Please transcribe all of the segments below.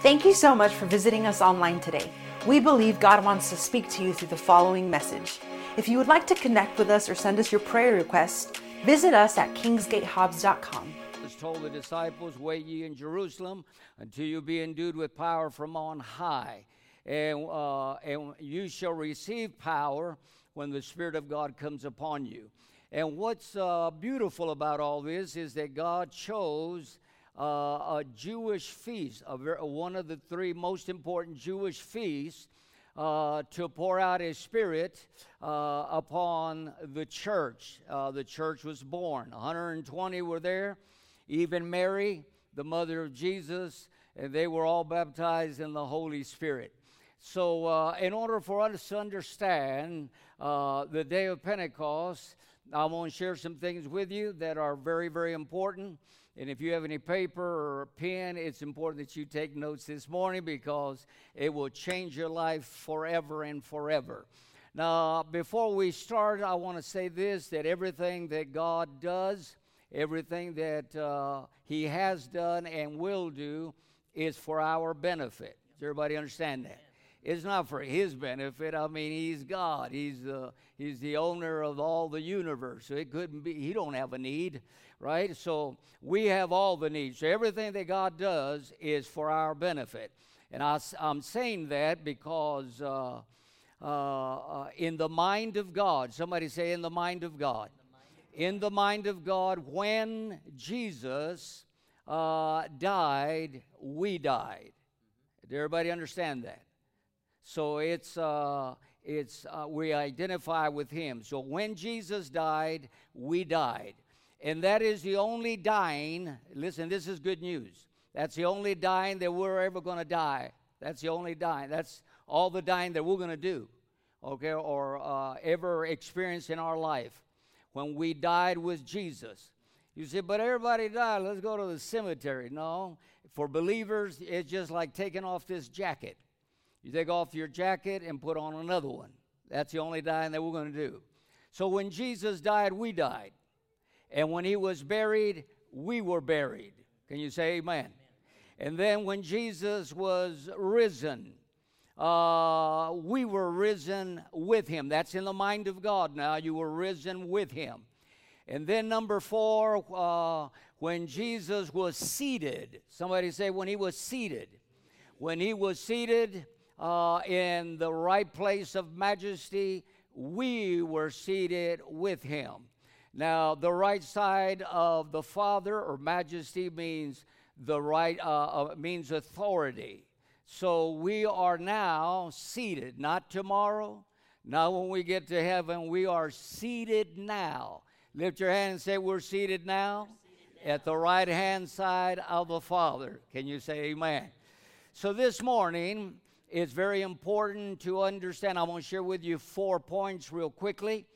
Thank you so much for visiting us online today. We believe God wants to speak to you through the following message. If you would like to connect with us or send us your prayer request, visit us at kingsgatehobbs.com. told the disciples, Wait ye in Jerusalem until you be endued with power from on high. And, uh, and you shall receive power when the Spirit of God comes upon you. And what's uh, beautiful about all this is that God chose uh, a Jewish feast, a one of the three most important Jewish feasts, uh, to pour out His Spirit uh, upon the church. Uh, the church was born. 120 were there, even Mary, the mother of Jesus, and they were all baptized in the Holy Spirit. So, uh, in order for us to understand uh, the day of Pentecost, I want to share some things with you that are very, very important. And if you have any paper or a pen, it's important that you take notes this morning because it will change your life forever and forever. Now, before we start, I want to say this that everything that God does, everything that uh, He has done and will do, is for our benefit. Does everybody understand that? It's not for his benefit. I mean, he's God. He's the he's the owner of all the universe. So it couldn't be. He don't have a need, right? So we have all the needs. So everything that God does is for our benefit. And I, am saying that because uh, uh, uh, in the mind of God, somebody say, in the mind of God. In the mind of God, when Jesus uh, died, we died. Did everybody understand that? So it's uh, it's uh, we identify with him. So when Jesus died, we died, and that is the only dying. Listen, this is good news. That's the only dying that we're ever going to die. That's the only dying. That's all the dying that we're going to do, okay, or uh, ever experience in our life. When we died with Jesus, you say, but everybody died. Let's go to the cemetery. No, for believers, it's just like taking off this jacket. You take off your jacket and put on another one. That's the only dying that we're going to do. So when Jesus died, we died. And when he was buried, we were buried. Can you say amen? amen. And then when Jesus was risen, uh, we were risen with him. That's in the mind of God now. You were risen with him. And then number four, uh, when Jesus was seated, somebody say, when he was seated. When he was seated uh, in the right place of majesty, we were seated with him. Now, the right side of the Father or majesty means the right uh, uh, means authority. So we are now seated, not tomorrow, not when we get to heaven. We are seated now. Lift your hand and say, We're seated now, seated now. at the right hand side of the Father. Can you say amen? So this morning, it's very important to understand. I want to share with you four points real quickly.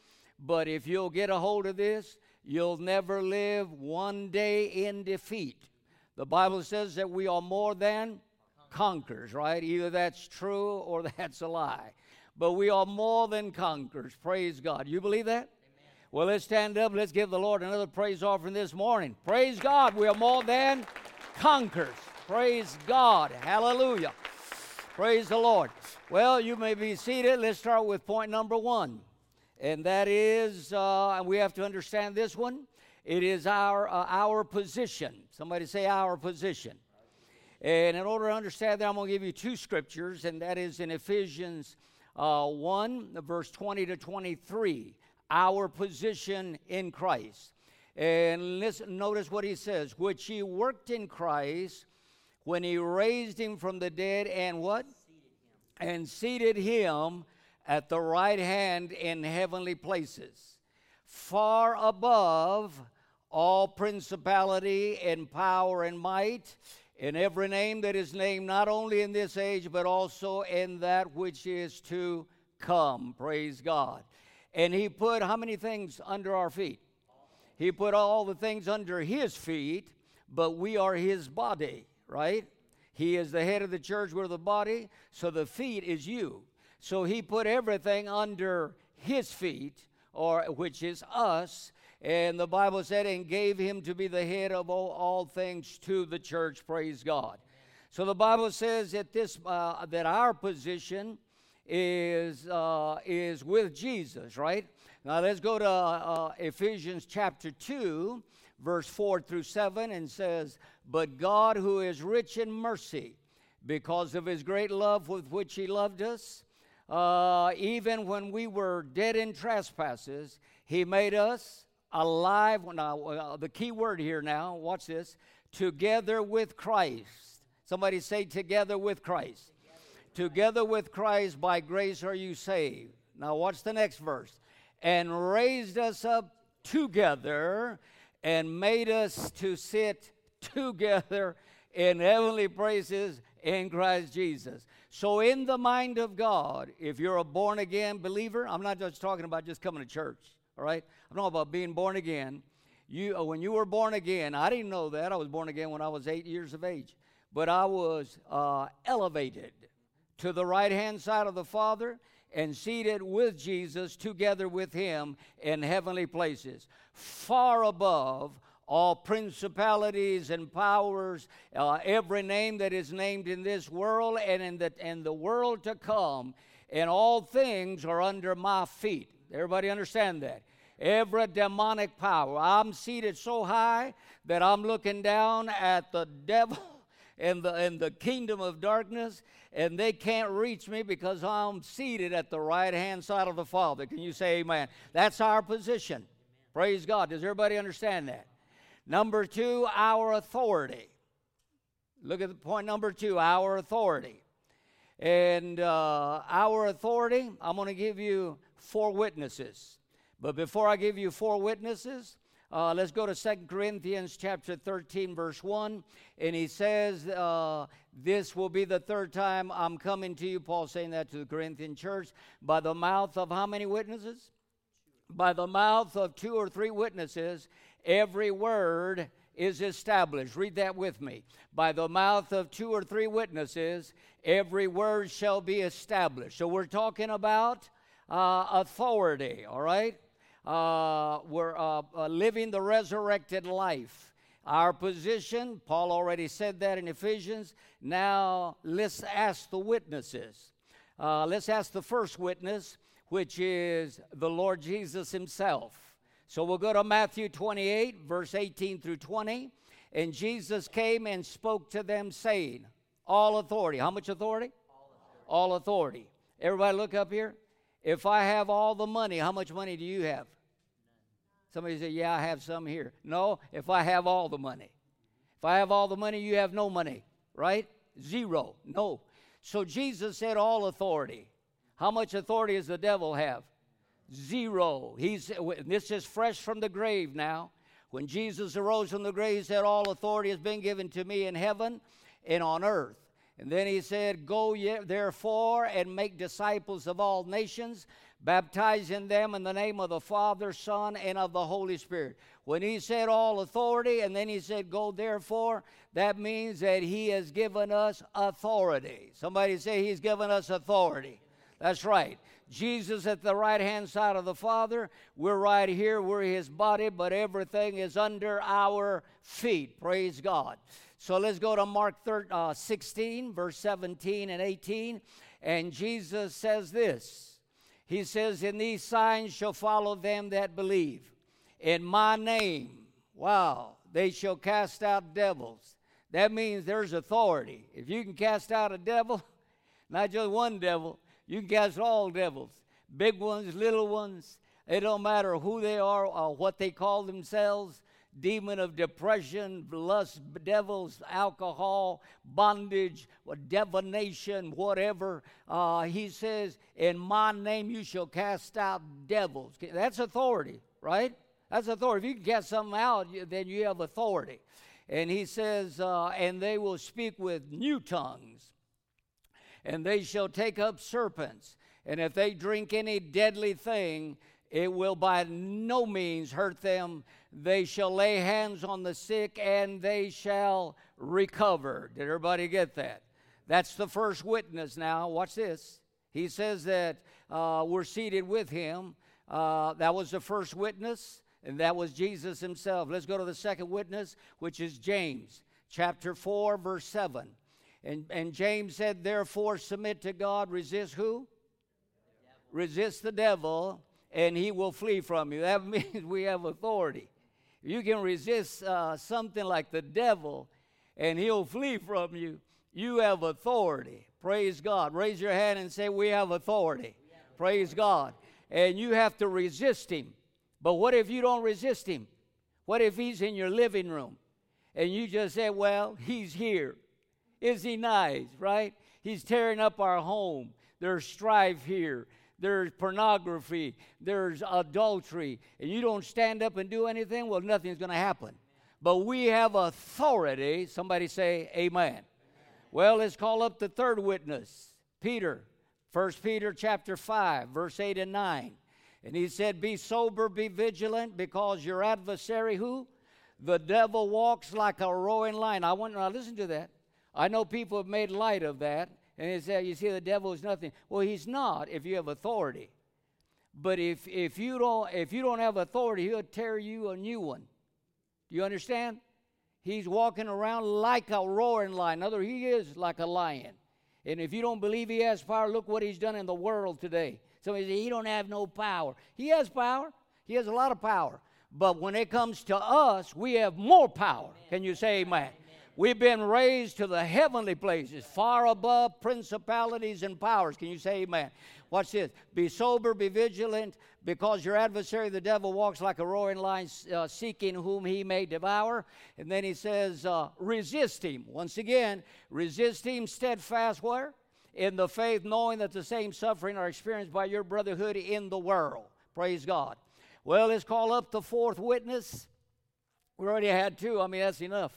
But if you'll get a hold of this, you'll never live one day in defeat. The Bible says that we are more than conquerors, right? Either that's true or that's a lie. But we are more than conquerors. Praise God. You believe that? Amen. Well, let's stand up. Let's give the Lord another praise offering this morning. Praise God. We are more than conquerors. Praise God. Hallelujah. Praise the Lord. Well, you may be seated. Let's start with point number one. And that is, uh, and we have to understand this one. It is our, uh, our position. Somebody say our position. And in order to understand that, I'm going to give you two scriptures, and that is in Ephesians uh, 1, verse 20 to 23. Our position in Christ. And listen, notice what he says, which he worked in Christ when he raised him from the dead and what? Seated and seated him at the right hand in heavenly places, far above all principality and power and might, in every name that is named, not only in this age, but also in that which is to come. Praise God. And he put how many things under our feet? He put all the things under his feet, but we are his body right? He is the head of the church, we're the body, so the feet is you. So he put everything under his feet, or which is us, and the Bible said, and gave him to be the head of all, all things to the church. Praise God. So the Bible says that this uh, that our position is uh, is with Jesus, right? Now let's go to uh, Ephesians chapter two, verse four through seven, and says, "But God, who is rich in mercy, because of His great love with which He loved us." Uh, even when we were dead in trespasses, He made us alive. Now, uh, the key word here now, watch this together with Christ. Somebody say, together with Christ. Together with Christ, by grace are you saved. Now, watch the next verse. And raised us up together and made us to sit together in heavenly places in Christ Jesus. So, in the mind of God, if you're a born again believer, I'm not just talking about just coming to church, all right? I'm talking about being born again. You, uh, when you were born again, I didn't know that. I was born again when I was eight years of age. But I was uh, elevated to the right hand side of the Father and seated with Jesus together with him in heavenly places, far above all principalities and powers, uh, every name that is named in this world and in the, the world to come, and all things are under my feet. Everybody understand that? Every demonic power. I'm seated so high that I'm looking down at the devil and the, and the kingdom of darkness, and they can't reach me because I'm seated at the right hand side of the Father. Can you say amen? That's our position. Praise God. Does everybody understand that? Number two, our authority. Look at the point number two, our authority. And uh, our authority, I'm going to give you four witnesses. But before I give you four witnesses, uh, let's go to Second Corinthians chapter 13, verse 1. And he says, uh, This will be the third time I'm coming to you. Paul saying that to the Corinthian church. By the mouth of how many witnesses? By the mouth of two or three witnesses, every word is established. Read that with me. By the mouth of two or three witnesses, every word shall be established. So we're talking about uh, authority, all right? Uh, we're uh, uh, living the resurrected life. Our position, Paul already said that in Ephesians. Now let's ask the witnesses. Uh, let's ask the first witness, which is the Lord Jesus Himself. So we'll go to Matthew 28, verse 18 through 20. And Jesus came and spoke to them, saying, All authority. How much authority? All authority. All authority. Everybody look up here. If I have all the money, how much money do you have? Somebody say, Yeah, I have some here. No, if I have all the money. If I have all the money, you have no money, right? Zero. No. So Jesus said, All authority. How much authority does the devil have? Zero. He's this is fresh from the grave now. When Jesus arose from the grave, he said, All authority has been given to me in heaven and on earth. And then he said, Go ye, therefore and make disciples of all nations, baptizing them in the name of the Father, Son, and of the Holy Spirit. When he said all authority, and then he said, Go therefore, that means that he has given us authority. Somebody say, He's given us authority. That's right. Jesus at the right hand side of the Father. We're right here. We're his body, but everything is under our feet. Praise God. So let's go to Mark 13, uh, 16, verse 17 and 18. And Jesus says this He says, And these signs shall follow them that believe. In my name, wow, they shall cast out devils. That means there's authority. If you can cast out a devil, not just one devil, you can cast all devils big ones, little ones. It don't matter who they are or what they call themselves demon of depression, lust, devils, alcohol, bondage, divination, whatever. Uh, he says, In my name you shall cast out devils. That's authority, right? That's authority. If you can cast something out, then you have authority. And he says, uh, And they will speak with new tongues, and they shall take up serpents. And if they drink any deadly thing, it will by no means hurt them they shall lay hands on the sick and they shall recover. Did everybody get that? That's the first witness now. Watch this. He says that uh, we're seated with him. Uh, that was the first witness, and that was Jesus himself. Let's go to the second witness, which is James chapter 4, verse 7. And, and James said, therefore, submit to God, resist who? Resist the devil, and he will flee from you. That means we have authority. You can resist uh, something like the devil, and he'll flee from you. You have authority. Praise God. Raise your hand and say, We have authority. Praise God. And you have to resist him. But what if you don't resist him? What if he's in your living room and you just say, Well, he's here? Is he nice, right? He's tearing up our home. There's strife here. There's pornography. There's adultery. And you don't stand up and do anything, well, nothing's going to happen. But we have authority. Somebody say, Amen. Well, let's call up the third witness, Peter. 1 Peter chapter 5, verse 8 and 9. And he said, Be sober, be vigilant, because your adversary, who? The devil walks like a roaring lion. I want now listen to that. I know people have made light of that, and they say, You see, the devil is nothing. Well, he's not if you have authority. But if if you don't if you don't have authority, he'll tear you a new one. Do you understand? He's walking around like a roaring lion. Other he is like a lion. And if you don't believe he has power, look what he's done in the world today. Somebody say he don't have no power. He has power. He has a lot of power. But when it comes to us, we have more power. Can you say amen? We've been raised to the heavenly places, far above principalities and powers. Can you say amen? Watch this. Be sober, be vigilant, because your adversary, the devil, walks like a roaring lion, uh, seeking whom he may devour. And then he says, uh, resist him. Once again, resist him steadfast where? In the faith, knowing that the same suffering are experienced by your brotherhood in the world. Praise God. Well, let's call up the fourth witness. We already had two. I mean, that's enough.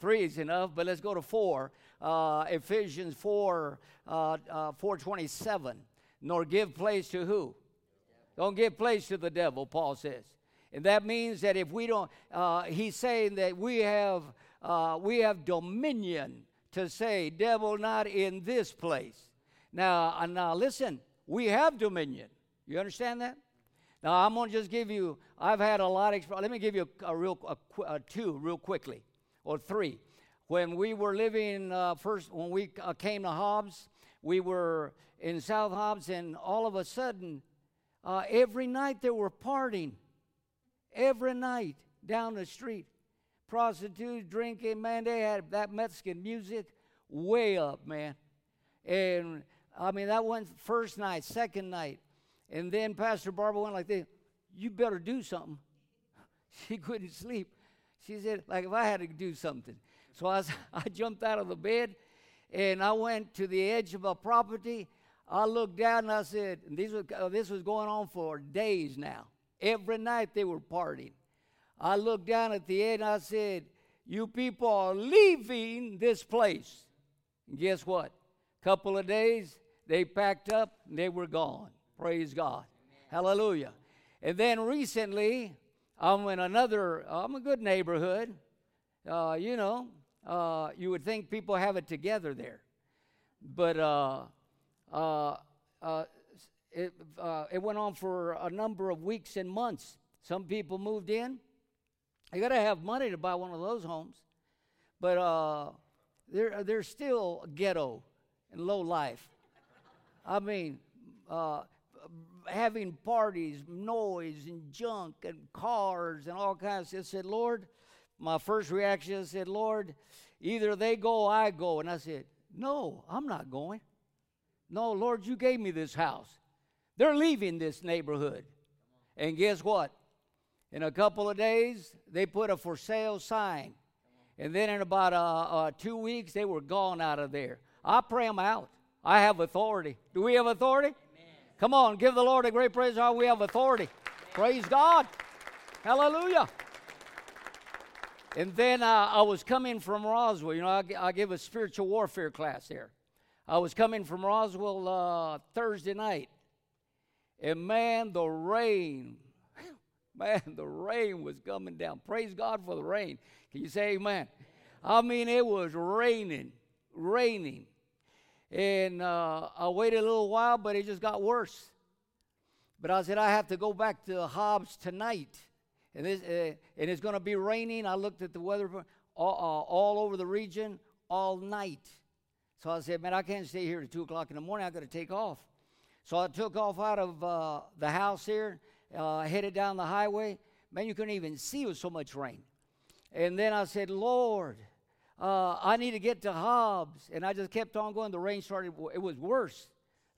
Three is enough, but let's go to four. Uh, Ephesians 4, uh, uh, 427. Nor give place to who? Don't give place to the devil, Paul says. And that means that if we don't, uh, he's saying that we have, uh, we have dominion to say, devil, not in this place. Now, uh, now listen, we have dominion. You understand that? Now, I'm going to just give you, I've had a lot of, let me give you a, a real, a, a two real quickly, or three. When we were living uh, first, when we uh, came to Hobbs, we were in South Hobbs, and all of a sudden, uh, every night there were partying. Every night down the street. Prostitutes, drinking, man, they had that Mexican music way up, man. And I mean, that went first night, second night. And then Pastor Barbara went like this You better do something. She couldn't sleep. She said, like if I had to do something. So I, was, I jumped out of the bed and I went to the edge of a property I looked down and I said, and uh, this was going on for days now. Every night they were partying. I looked down at the end and I said, You people are leaving this place. And guess what? Couple of days, they packed up and they were gone. Praise God. Amen. Hallelujah. And then recently, I'm in another, I'm a good neighborhood. Uh, you know, uh, you would think people have it together there. But uh, uh, uh, it, uh, it went on for a number of weeks and months. Some people moved in. You got to have money to buy one of those homes, but they're they're still ghetto and low life. I mean, uh, having parties, noise, and junk, and cars, and all kinds. I said, Lord, my first reaction I said, Lord, either they go, I go, and I said, No, I'm not going. No, Lord, you gave me this house. They're leaving this neighborhood. And guess what? In a couple of days, they put a for sale sign. And then in about uh, uh, two weeks, they were gone out of there. I pray them out. I have authority. Do we have authority? Come on, give the Lord a great praise. How we have authority. Praise God. Hallelujah. And then uh, I was coming from Roswell. You know, I, I give a spiritual warfare class here. I was coming from Roswell uh, Thursday night, and man, the rain, man, the rain was coming down. Praise God for the rain. Can you say amen? I mean, it was raining, raining. And uh, I waited a little while, but it just got worse. But I said, I have to go back to Hobbs tonight. And, this, uh, and it's going to be raining. I looked at the weather all, uh, all over the region all night. So I said, Man, I can't stay here at 2 o'clock in the morning. I got to take off. So I took off out of uh, the house here, uh, headed down the highway. Man, you couldn't even see with so much rain. And then I said, Lord, uh, I need to get to Hobbs. And I just kept on going. The rain started, it was worse.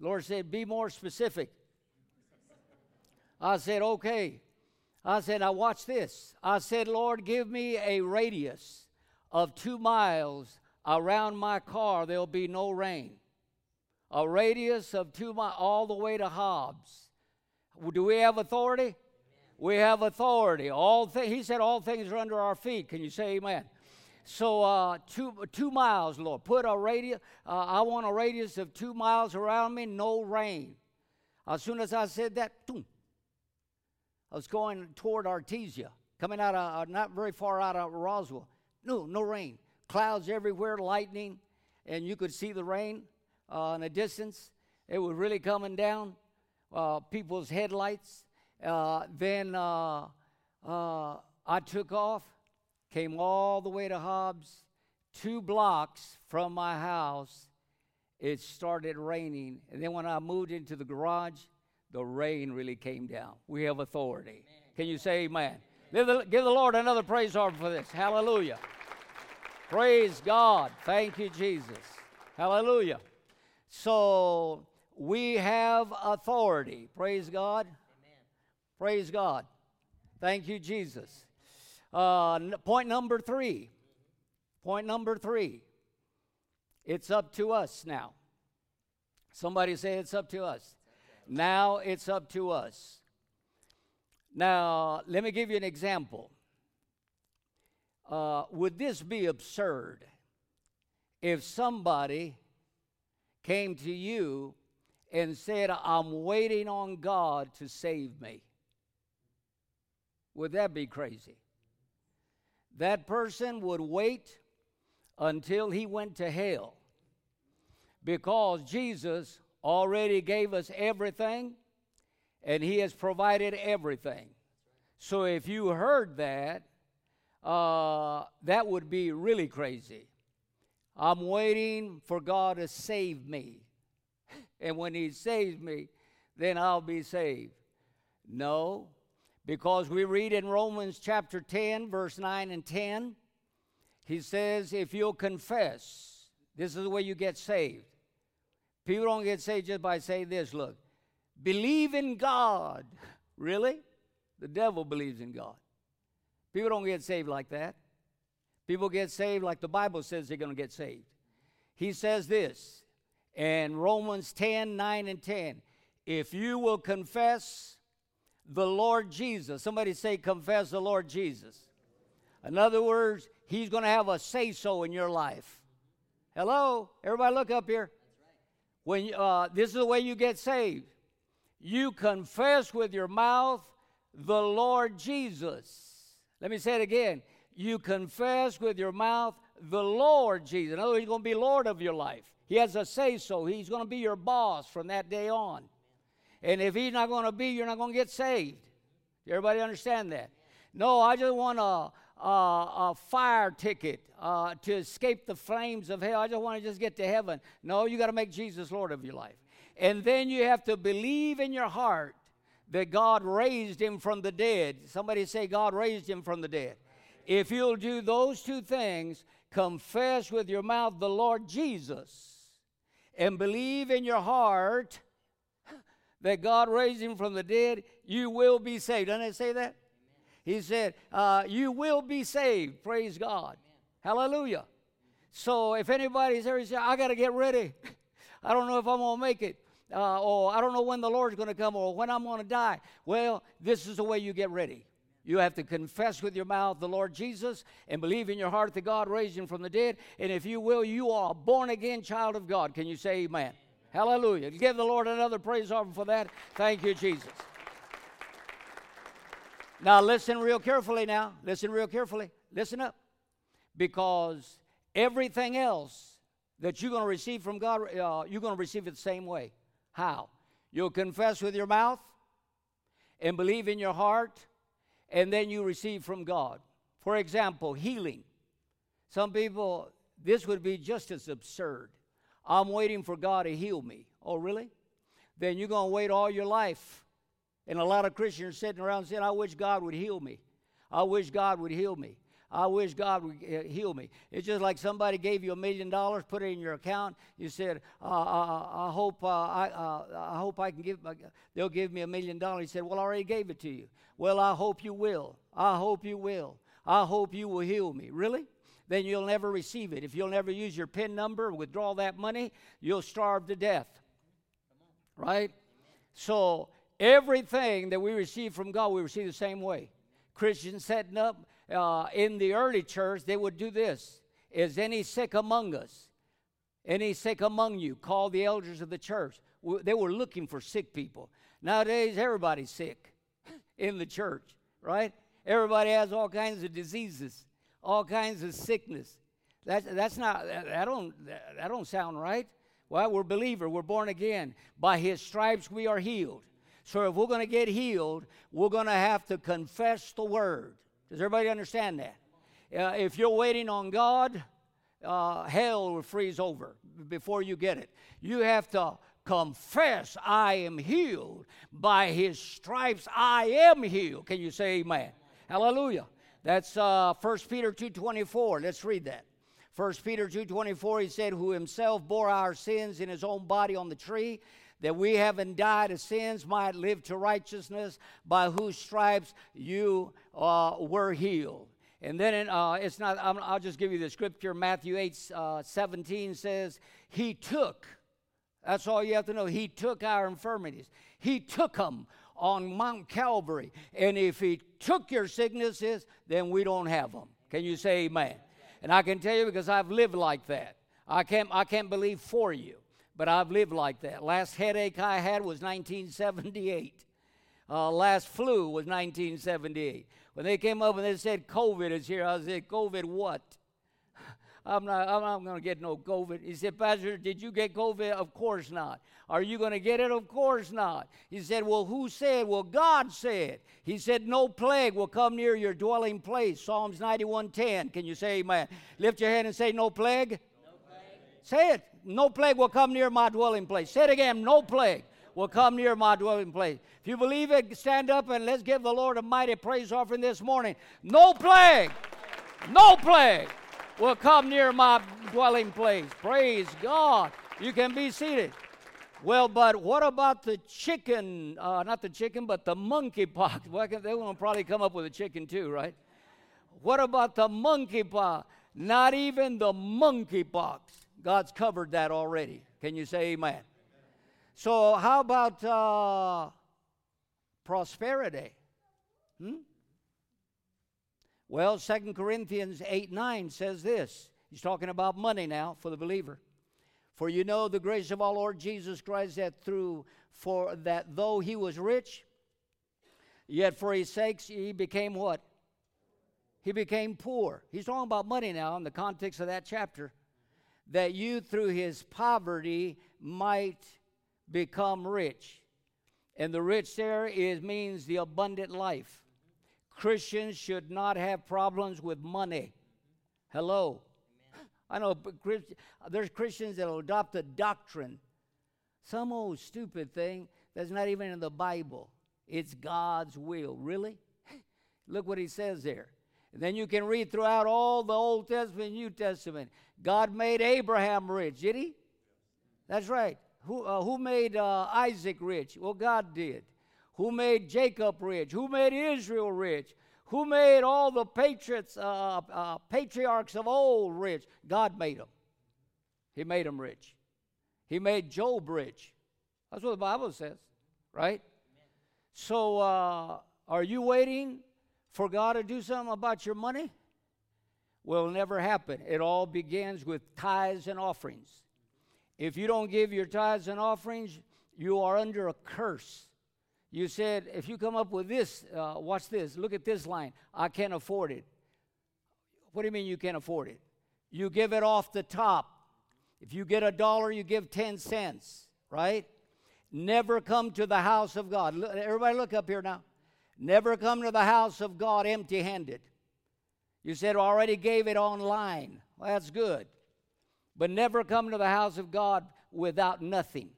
Lord said, Be more specific. I said, Okay. I said, Now watch this. I said, Lord, give me a radius of two miles around my car. There'll be no rain. A radius of two miles all the way to Hobbs. Do we have authority? We have authority. All th- he said, All things are under our feet. Can you say amen? So uh, two two miles, Lord. Put a radius. Uh, I want a radius of two miles around me, no rain. As soon as I said that, boom, I was going toward Artesia, coming out of uh, not very far out of Roswell. No, no rain. Clouds everywhere, lightning, and you could see the rain uh, in a distance. It was really coming down. Uh, people's headlights. Uh, then I took off came all the way to Hobbs, two blocks from my house. It started raining. And then when I moved into the garage, the rain really came down. We have authority. Amen. Can you say amen? Give the, give the Lord another praise offering for this. Hallelujah. praise God. Thank you, Jesus. Hallelujah. So we have authority. Praise God. Amen. Praise God. Thank you, Jesus. Uh, point number three. Point number three. It's up to us now. Somebody say it's up to us. Now it's up to us. Now, let me give you an example. Uh, would this be absurd if somebody came to you and said, I'm waiting on God to save me? Would that be crazy? That person would wait until he went to hell because Jesus already gave us everything and he has provided everything. So if you heard that, uh, that would be really crazy. I'm waiting for God to save me. And when he saves me, then I'll be saved. No, because we read in Romans chapter 10, verse 9 and 10, he says, If you'll confess, this is the way you get saved. People don't get saved just by saying this look, believe in God. Really? The devil believes in God. People don't get saved like that. People get saved like the Bible says they're going to get saved. He says this in Romans 10 9 and 10 if you will confess the Lord Jesus. Somebody say, confess the Lord Jesus. In other words, He's going to have a say so in your life. Hello? Everybody, look up here. When uh, This is the way you get saved. You confess with your mouth the Lord Jesus. Let me say it again. You confess with your mouth the Lord Jesus. In other words, He's going to be Lord of your life. He has a say so. He's going to be your boss from that day on. And if he's not going to be, you're not going to get saved. Everybody understand that? No, I just want a, a, a fire ticket uh, to escape the flames of hell. I just want to just get to heaven. No, you got to make Jesus Lord of your life. And then you have to believe in your heart that God raised him from the dead. Somebody say, God raised him from the dead. If you'll do those two things, confess with your mouth the Lord Jesus, and believe in your heart that God raised him from the dead, you will be saved. Doesn't it say that? Amen. He said, uh, You will be saved. Praise God. Amen. Hallelujah. So if anybody's he said, I got to get ready. I don't know if I'm going to make it. Uh, or I don't know when the Lord's going to come or when I'm going to die. Well, this is the way you get ready. You have to confess with your mouth the Lord Jesus and believe in your heart that God raised him from the dead. And if you will, you are a born again child of God. Can you say amen? Hallelujah. Give the Lord another praise offering for that. Thank you, Jesus. Now, listen real carefully now. Listen real carefully. Listen up. Because everything else that you're going to receive from God, uh, you're going to receive it the same way. How? You'll confess with your mouth and believe in your heart, and then you receive from God. For example, healing. Some people, this would be just as absurd. I'm waiting for God to heal me. Oh, really? Then you're going to wait all your life. And a lot of Christians sitting around saying, I wish God would heal me. I wish God would heal me. I wish God would uh, heal me. It's just like somebody gave you a million dollars, put it in your account. You said, uh, uh, "I hope uh, I, uh, I hope I can give. Uh, they'll give me a million dollars." He said, "Well, I already gave it to you." Well, I hope you will. I hope you will. I hope you will heal me. Really? Then you'll never receive it. If you'll never use your PIN number, withdraw that money, you'll starve to death. Right? So everything that we receive from God, we receive the same way. Christians setting up uh, in the early church, they would do this Is any sick among us? Any sick among you? Call the elders of the church. They were looking for sick people. Nowadays, everybody's sick in the church, right? Everybody has all kinds of diseases, all kinds of sickness. That's, that's not, that don't, that don't sound right. Well, we're believer, we're born again. By his stripes we are healed. So if we're going to get healed, we're going to have to confess the word. Does everybody understand that? Uh, if you're waiting on God, uh, hell will freeze over before you get it. You have to confess, I am healed. By his stripes, I am healed. Can you say amen? Hallelujah. That's uh, 1 Peter 2.24. Let's read that. 1 Peter 2.24, he said, who himself bore our sins in his own body on the tree, that we having died of sins might live to righteousness, by whose stripes you uh, were healed. And then in, uh, it's not, i will just give you the scripture. Matthew 8 uh, 17 says, He took, that's all you have to know. He took our infirmities, He took them on Mount Calvary. And if He took your sicknesses, then we don't have them. Can you say amen? And I can tell you because I've lived like that. I can't, I can't believe for you, but I've lived like that. Last headache I had was 1978. Uh, last flu was 1978. When they came up and they said COVID is here, I said, COVID what? I'm not, I'm not going to get no COVID. He said, Pastor, did you get COVID? Of course not. Are you going to get it? Of course not. He said, Well, who said? Well, God said. He said, No plague will come near your dwelling place. Psalms 91:10. Can you say amen? Lift your hand and say, No plague. No plague. Say it. No plague will come near my dwelling place. Say it again. No plague will come near my dwelling place. If you believe it, stand up and let's give the Lord a mighty praise offering this morning. No plague, no plague will come near my dwelling place. Praise God. You can be seated. Well, but what about the chicken? Uh, not the chicken, but the monkeypox. Well, they will probably come up with a chicken too, right? What about the monkeypox? Not even the monkeypox. God's covered that already. Can you say amen? So, how about uh, prosperity? Hmm? Well, Second Corinthians 8 9 says this. He's talking about money now for the believer. For you know the grace of our Lord Jesus Christ that through for that though he was rich, yet for his sakes he became what? He became poor. He's talking about money now in the context of that chapter. That you through his poverty might become rich. And the rich there is means the abundant life. Christians should not have problems with money. Hello. I know there's Christians that will adopt a doctrine, some old stupid thing that's not even in the Bible. It's God's will. Really? Look what he says there. And then you can read throughout all the Old Testament, New Testament. God made Abraham rich, did he? That's right. Who, uh, who made uh, Isaac rich? Well, God did. Who made Jacob rich? Who made Israel rich? Who made all the patriots, uh, uh, patriarchs of old rich? God made them. He made them rich. He made Job rich. That's what the Bible says, right? So, uh, are you waiting for God to do something about your money? Will never happen. It all begins with tithes and offerings. If you don't give your tithes and offerings, you are under a curse. You said, if you come up with this, uh, watch this, look at this line, I can't afford it. What do you mean you can't afford it? You give it off the top. If you get a dollar, you give 10 cents, right? Never come to the house of God. Everybody, look up here now. Never come to the house of God empty handed. You said, already gave it online. Well, that's good. but never come to the house of God without nothing.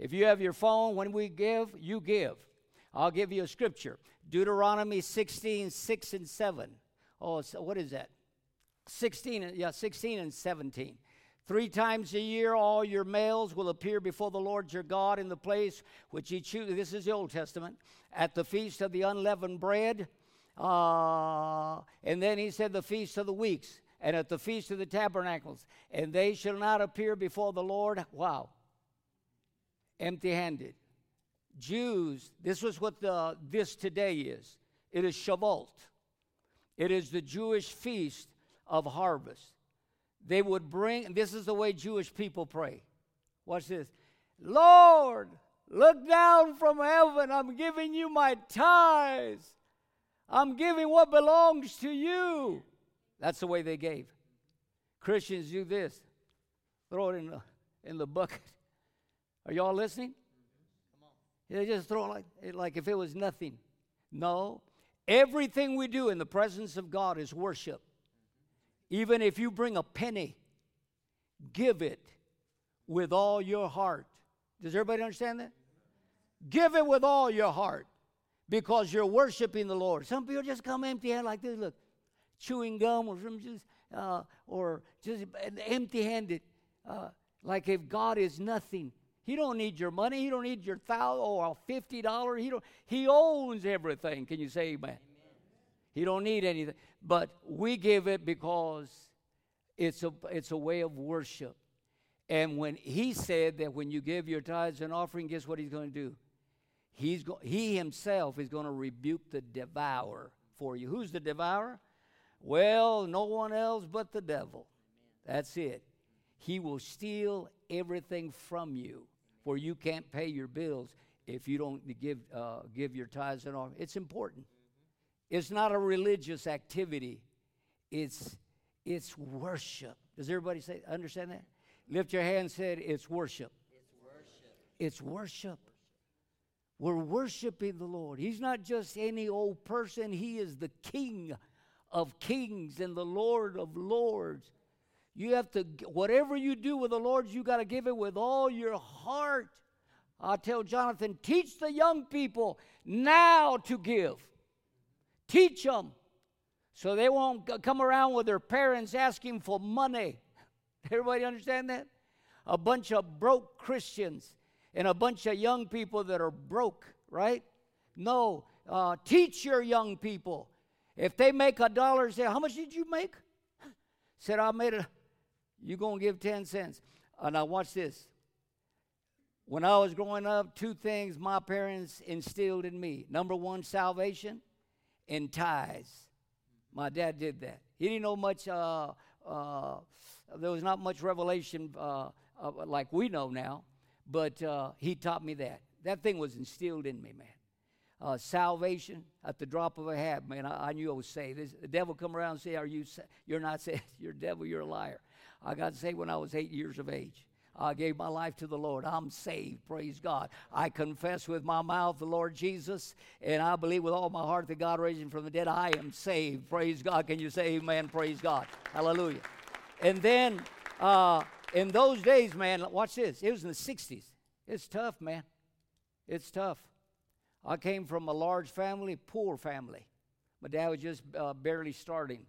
If you have your phone, when we give, you give. I'll give you a scripture Deuteronomy 16, 6 and 7. Oh, so what is that? 16, yeah, 16 and 17. Three times a year, all your males will appear before the Lord your God in the place which he chooses. This is the Old Testament. At the feast of the unleavened bread. Uh, and then he said, the feast of the weeks. And at the feast of the tabernacles. And they shall not appear before the Lord. Wow. Empty handed. Jews, this was what the, this today is. It is Shavuot. It is the Jewish feast of harvest. They would bring, this is the way Jewish people pray. Watch this. Lord, look down from heaven. I'm giving you my tithes. I'm giving what belongs to you. That's the way they gave. Christians do this. Throw it in the, in the bucket. Are y'all listening? They just throw it like, like if it was nothing. No. Everything we do in the presence of God is worship. Even if you bring a penny, give it with all your heart. Does everybody understand that? Give it with all your heart because you're worshiping the Lord. Some people just come empty handed like this, look, chewing gum or some just, uh, or just empty handed, uh, like if God is nothing. He don't need your money. He don't need your thousand or oh, fifty dollar. He don't. He owns everything. Can you say amen? amen? He don't need anything. But we give it because it's a it's a way of worship. And when he said that when you give your tithes and offering, guess what he's going to do? He's go, he himself is going to rebuke the devourer for you. Who's the devourer? Well, no one else but the devil. That's it. He will steal everything from you, for you can't pay your bills if you don't give uh, give your tithes and offering. It's important. It's not a religious activity. It's it's worship. Does everybody say understand that? Lift your hand and say it's worship. It's worship. It's worship. We're worshiping the Lord. He's not just any old person, He is the King of kings and the Lord of lords. You have to, whatever you do with the Lord, you got to give it with all your heart. I tell Jonathan, teach the young people now to give. Teach them so they won't come around with their parents asking for money. Everybody understand that? A bunch of broke Christians and a bunch of young people that are broke, right? No, uh, teach your young people. If they make a dollar, say, How much did you make? Said, I made it. You're going to give 10 cents. Uh, now, watch this. When I was growing up, two things my parents instilled in me number one, salvation, and tithes. My dad did that. He didn't know much, uh, uh, there was not much revelation uh, like we know now, but uh, he taught me that. That thing was instilled in me, man. Uh, salvation at the drop of a hat, man. I, I knew I was saved. This, the devil come around and say, "Are you? Sa- you're not saved. You're devil. You're a liar." I got saved when I was eight years of age. I gave my life to the Lord. I'm saved. Praise God. I confess with my mouth the Lord Jesus, and I believe with all my heart that God raised him from the dead. I am saved. Praise God. Can you say amen? Praise God. Hallelujah. And then uh, in those days, man, watch this. It was in the 60s. It's tough, man. It's tough. I came from a large family, poor family. My dad was just uh, barely starting.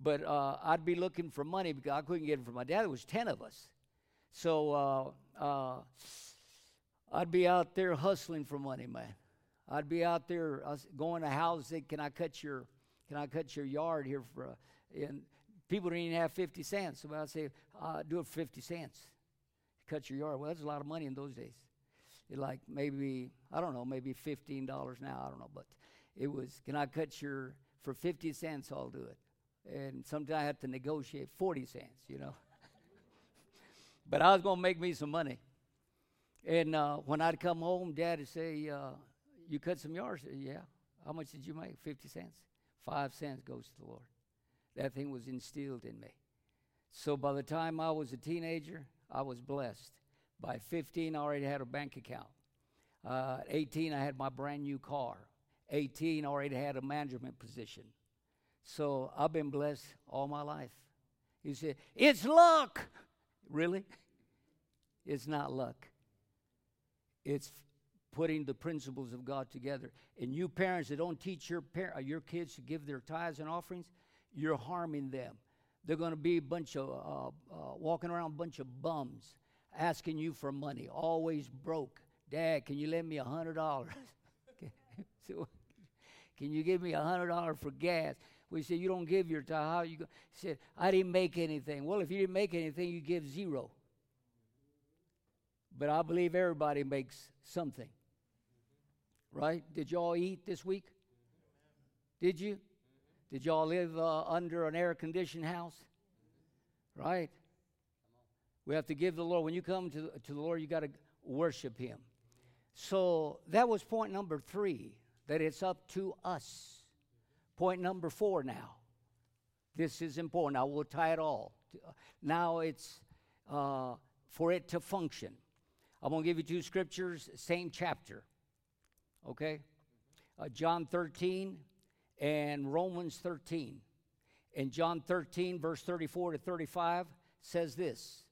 But uh, I'd be looking for money because I couldn't get it from my dad. It was 10 of us. So uh, uh, I'd be out there hustling for money, man. I'd be out there going to houses. Can I cut your Can I cut your yard here for? Uh, and people didn't even have fifty cents. So I'd say, uh, do it for fifty cents. Cut your yard. Well, that's a lot of money in those days. It like maybe I don't know, maybe fifteen dollars now. I don't know, but it was. Can I cut your for fifty cents? I'll do it. And sometimes I had to negotiate forty cents. You know. But I was going to make me some money. And uh, when I'd come home, Dad would say, uh, You cut some yards? Yeah. How much did you make? 50 cents. Five cents goes to the Lord. That thing was instilled in me. So by the time I was a teenager, I was blessed. By 15, I already had a bank account. Uh, 18, I had my brand new car. 18, I already had a management position. So I've been blessed all my life. You say, It's luck. Really? It's not luck. It's putting the principles of God together. And you parents that don't teach your par- uh, your kids to give their tithes and offerings, you're harming them. They're going to be a bunch of uh, uh, walking around a bunch of bums, asking you for money, always broke. Dad, can you lend me a hundred dollars? can you give me a hundred dollars for gas? We said you don't give your tithe. How you? Go? He said I didn't make anything. Well, if you didn't make anything, you give zero. But I believe everybody makes something. Right? Did y'all eat this week? Did you? Did y'all live uh, under an air conditioned house? Right? We have to give the Lord, when you come to, to the Lord, you got to worship Him. So that was point number three, that it's up to us. Point number four now. This is important. I will tie it all. Now it's uh, for it to function. I'm going to give you two scriptures, same chapter. Okay? Uh, John 13 and Romans 13. And John 13, verse 34 to 35 says this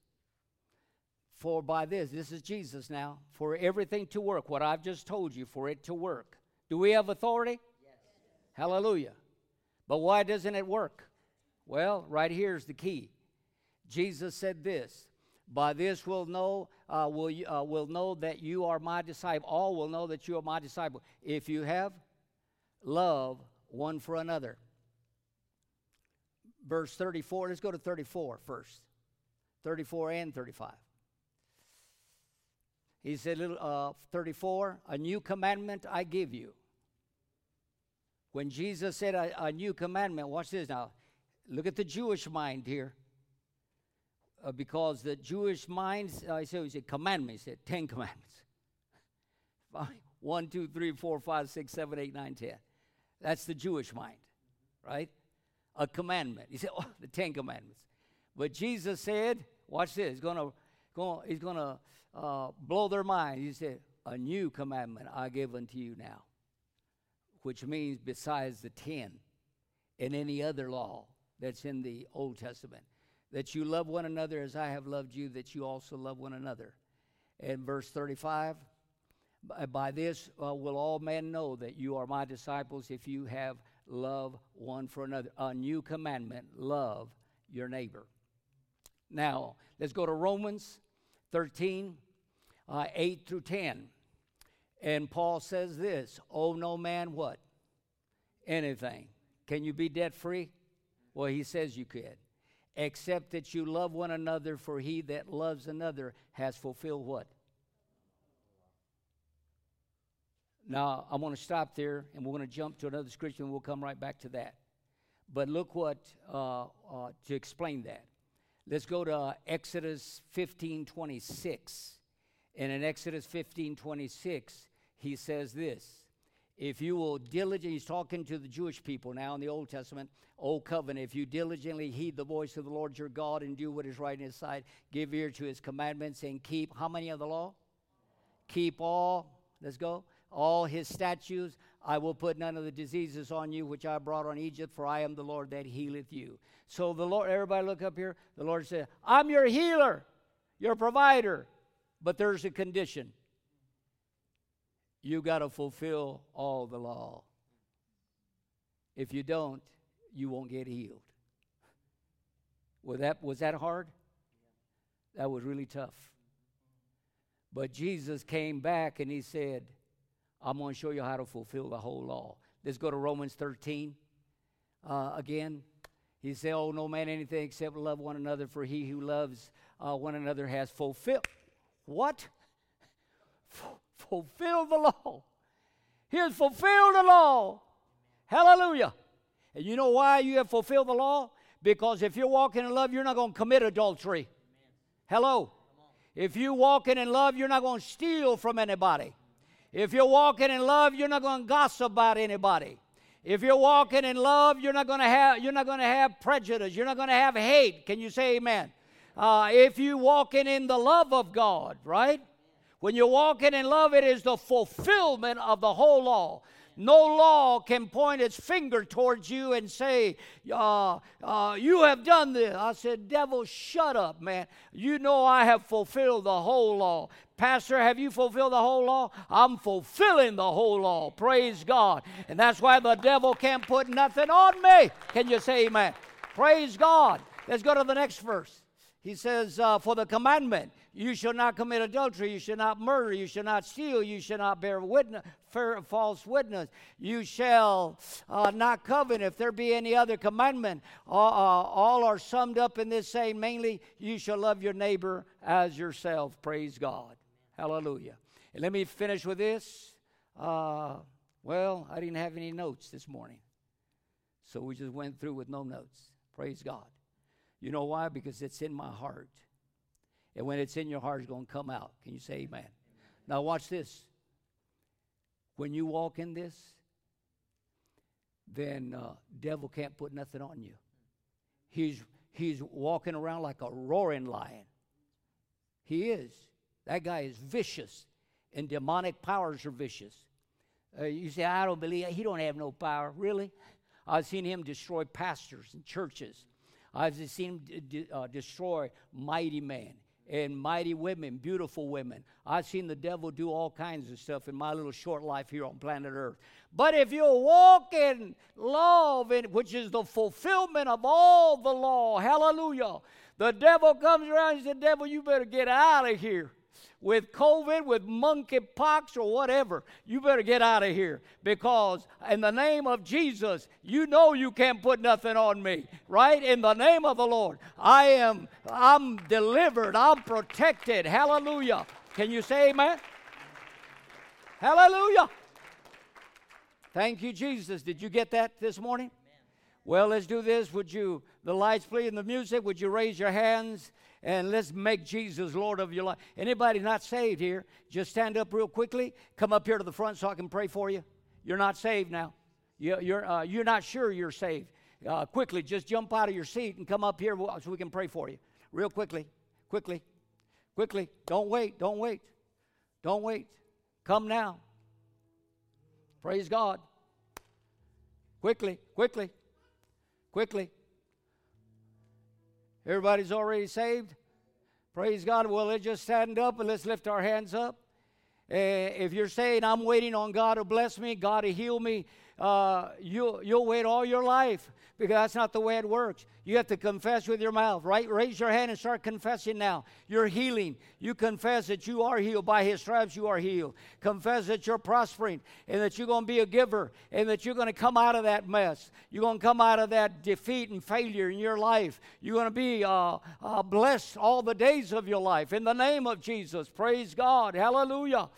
For by this, this is Jesus now, for everything to work, what I've just told you, for it to work. Do we have authority? Hallelujah. But why doesn't it work? Well, right here's the key. Jesus said this by this will know uh, will uh, will know that you are my disciple. All will know that you are my disciple if you have love one for another. Verse 34. Let's go to 34 first. 34 and 35. He said, uh, 34, a new commandment I give you. When Jesus said a, a new commandment, watch this now. Look at the Jewish mind here uh, because the Jewish minds, uh, I he said commandments, he said Ten Commandments. One, two, three, four, five, six, seven, eight, nine, ten. That's the Jewish mind, right? A commandment. He said, oh, the Ten Commandments. But Jesus said, watch this, he's gonna, go, he's gonna uh, blow their mind. He said, a new commandment I give unto you now, which means besides the ten and any other law that's in the Old Testament that you love one another as I have loved you, that you also love one another. And verse 35 By this uh, will all men know that you are my disciples if you have love one for another. A new commandment love your neighbor. Now, let's go to Romans 13 uh, 8 through 10. And Paul says this Oh, no man, what? Anything. Can you be debt free? Well, he says you could except that you love one another, for he that loves another has fulfilled what? Now, I'm going to stop there and we're going to jump to another scripture and we'll come right back to that. But look what, uh, uh, to explain that. Let's go to uh, Exodus 15 26. And in Exodus 15 26, he says this if you will diligently, he's talking to the Jewish people now in the Old Testament, Old Covenant, if you diligently heed the voice of the Lord your God and do what is right in his sight, give ear to his commandments and keep how many of the law? Keep all, let's go, all his statutes. I will put none of the diseases on you which I brought on Egypt, for I am the Lord that healeth you. So the Lord, everybody look up here. The Lord said, I'm your healer, your provider. But there's a condition you got to fulfill all the law. If you don't, you won't get healed. Was that, was that hard? That was really tough. But Jesus came back and he said, I'm going to show you how to fulfill the whole law. Let's go to Romans 13 uh, again. He said, Oh, no man anything except love one another, for he who loves uh, one another has fulfilled. What? Fulfilled the law. He has fulfilled the law. Hallelujah. And you know why you have fulfilled the law? Because if you're walking in love, you're not going to commit adultery. Hello. If you're walking in love, you're not going to steal from anybody. If you're walking in love, you're not going to gossip about anybody. If you're walking in love, you're not going to have you're not going to have prejudice. You're not going to have hate. Can you say amen? Uh, if you're walking in the love of God, right? When you're walking in love, it is the fulfillment of the whole law. No law can point its finger towards you and say, uh, uh, You have done this. I said, Devil, shut up, man. You know I have fulfilled the whole law. Pastor, have you fulfilled the whole law? I'm fulfilling the whole law. Praise God. And that's why the devil can't put nothing on me. Can you say amen? Praise God. Let's go to the next verse. He says, uh, For the commandment, you shall not commit adultery, you shall not murder, you shall not steal, you shall not bear witness, false witness, you shall uh, not covet. If there be any other commandment, uh, all are summed up in this saying mainly, you shall love your neighbor as yourself. Praise God. Hallelujah. And let me finish with this. Uh, well, I didn't have any notes this morning. So we just went through with no notes. Praise God. You know why? Because it's in my heart. And when it's in your heart, it's going to come out. Can you say amen? Now, watch this. When you walk in this, then uh, devil can't put nothing on you. He's, he's walking around like a roaring lion. He is. That guy is vicious, and demonic powers are vicious. Uh, you say, I don't believe he don't have no power. Really? I've seen him destroy pastors and churches. I've seen him d- d- uh, destroy mighty men and mighty women, beautiful women. I've seen the devil do all kinds of stuff in my little short life here on planet Earth. But if you walk in love, which is the fulfillment of all the law, hallelujah, the devil comes around and says, Devil, you better get out of here with COVID, with monkeypox, or whatever, you better get out of here because in the name of Jesus, you know you can't put nothing on me, right? In the name of the Lord, I am I'm delivered, I'm protected. Hallelujah. Can you say amen? Hallelujah. Thank you, Jesus. Did you get that this morning? Well, let's do this. Would you, the lights please, and the music, would you raise your hands and let's make Jesus Lord of your life. Anybody not saved here, just stand up real quickly. Come up here to the front so I can pray for you. You're not saved now. You, you're, uh, you're not sure you're saved. Uh, quickly, just jump out of your seat and come up here so we can pray for you. Real quickly, quickly, quickly. Don't wait, don't wait, don't wait. Come now. Praise God. Quickly, quickly, quickly. Everybody's already saved? Praise God. Well, let's just stand up and let's lift our hands up. Uh, if you're saying, I'm waiting on God to bless me, God to heal me, uh, you, you'll wait all your life because that's not the way it works. You have to confess with your mouth, right? Raise your hand and start confessing now. You're healing. You confess that you are healed. By his stripes, you are healed. Confess that you're prospering and that you're going to be a giver and that you're going to come out of that mess. You're going to come out of that defeat and failure in your life. You're going to be uh, uh, blessed all the days of your life. In the name of Jesus. Praise God. Hallelujah.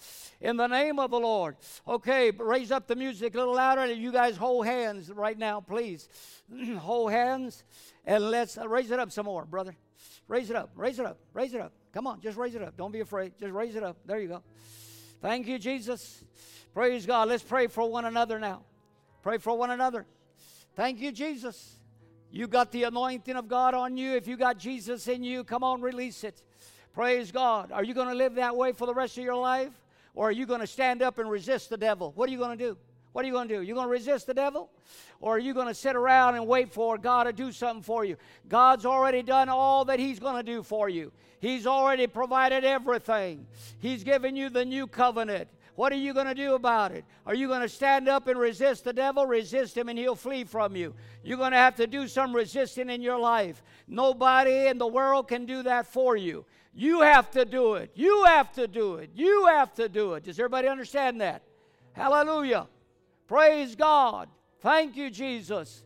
In the name of the Lord. Okay, raise up the music a little louder. You guys hold hands right now, please. hold hands. And let's uh, raise it up some more, brother. Raise it up, raise it up, raise it up. Come on, just raise it up. Don't be afraid. Just raise it up. There you go. Thank you, Jesus. Praise God. Let's pray for one another now. Pray for one another. Thank you, Jesus. You got the anointing of God on you. If you got Jesus in you, come on, release it. Praise God. Are you going to live that way for the rest of your life? Or are you going to stand up and resist the devil? What are you going to do? What are you going to do? You going to resist the devil? Or are you going to sit around and wait for God to do something for you? God's already done all that He's going to do for you. He's already provided everything. He's given you the new covenant. What are you going to do about it? Are you going to stand up and resist the devil? Resist him and he'll flee from you. You're going to have to do some resisting in your life. Nobody in the world can do that for you. You have to do it. You have to do it. You have to do it. Does everybody understand that? Hallelujah. Praise God. Thank you, Jesus.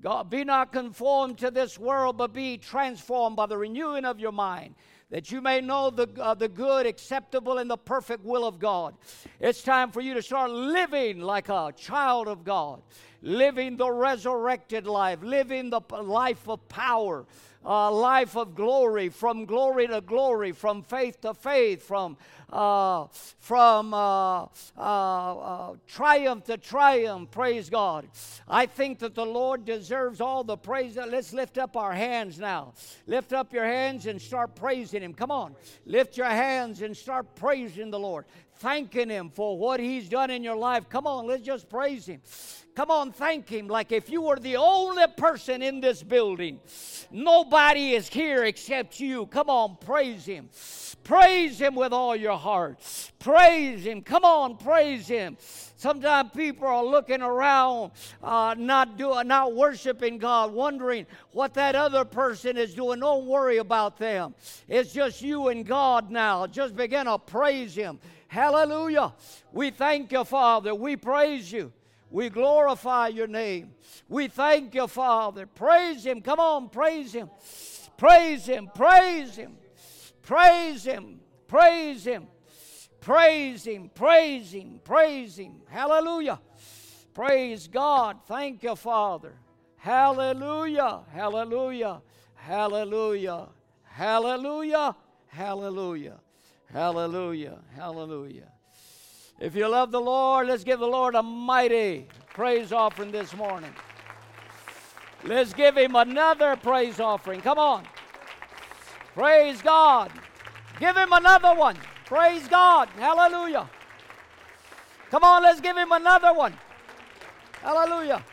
God, be not conformed to this world, but be transformed by the renewing of your mind, that you may know the, uh, the good, acceptable, and the perfect will of God. It's time for you to start living like a child of God living the resurrected life, living the life of power, uh, life of glory, from glory to glory, from faith to faith, from uh, from uh, uh, uh, triumph to triumph. Praise God. I think that the Lord deserves all the praise. Let's lift up our hands now. Lift up your hands and start praising Him. Come on. Lift your hands and start praising the Lord thanking Him for what He's done in your life. Come on, let's just praise Him. Come on, thank Him like if you were the only person in this building. Nobody is here except you. Come on, praise Him. Praise Him with all your heart. Praise Him. Come on, praise Him. Sometimes people are looking around, uh, not doing, not worshiping God, wondering what that other person is doing. Don't worry about them. It's just you and God now. Just begin to praise Him. Hallelujah. We thank you, Father. We praise you. We glorify your name. We thank you, Father. Praise Him. Come on, praise Him. Praise Him. Praise Him. Praise Him. Praise Him. Praise Him. Praise Him. Praise Him. Hallelujah. Praise God. Thank you, Father. Hallelujah. Hallelujah. Hallelujah. Hallelujah. Hallelujah. Hallelujah. Hallelujah. If you love the Lord, let's give the Lord a mighty praise offering this morning. Let's give him another praise offering. Come on. Praise God. Give him another one. Praise God. Hallelujah. Come on, let's give him another one. Hallelujah.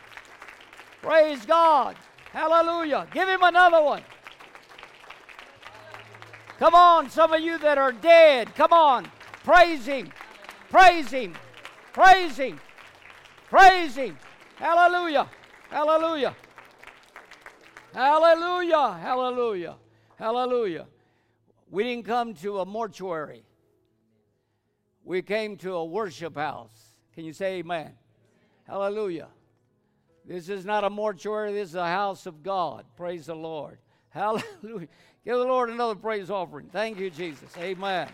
Praise God. Hallelujah. Give him another one. Come on, some of you that are dead, come on. Praise him. Praise him. Praise him. Praise him. Hallelujah. Hallelujah. Hallelujah. Hallelujah. Hallelujah. We didn't come to a mortuary. We came to a worship house. Can you say amen? Hallelujah. This is not a mortuary, this is a house of God. Praise the Lord. Hallelujah. Give the Lord another praise offering. Thank you, Jesus. Amen.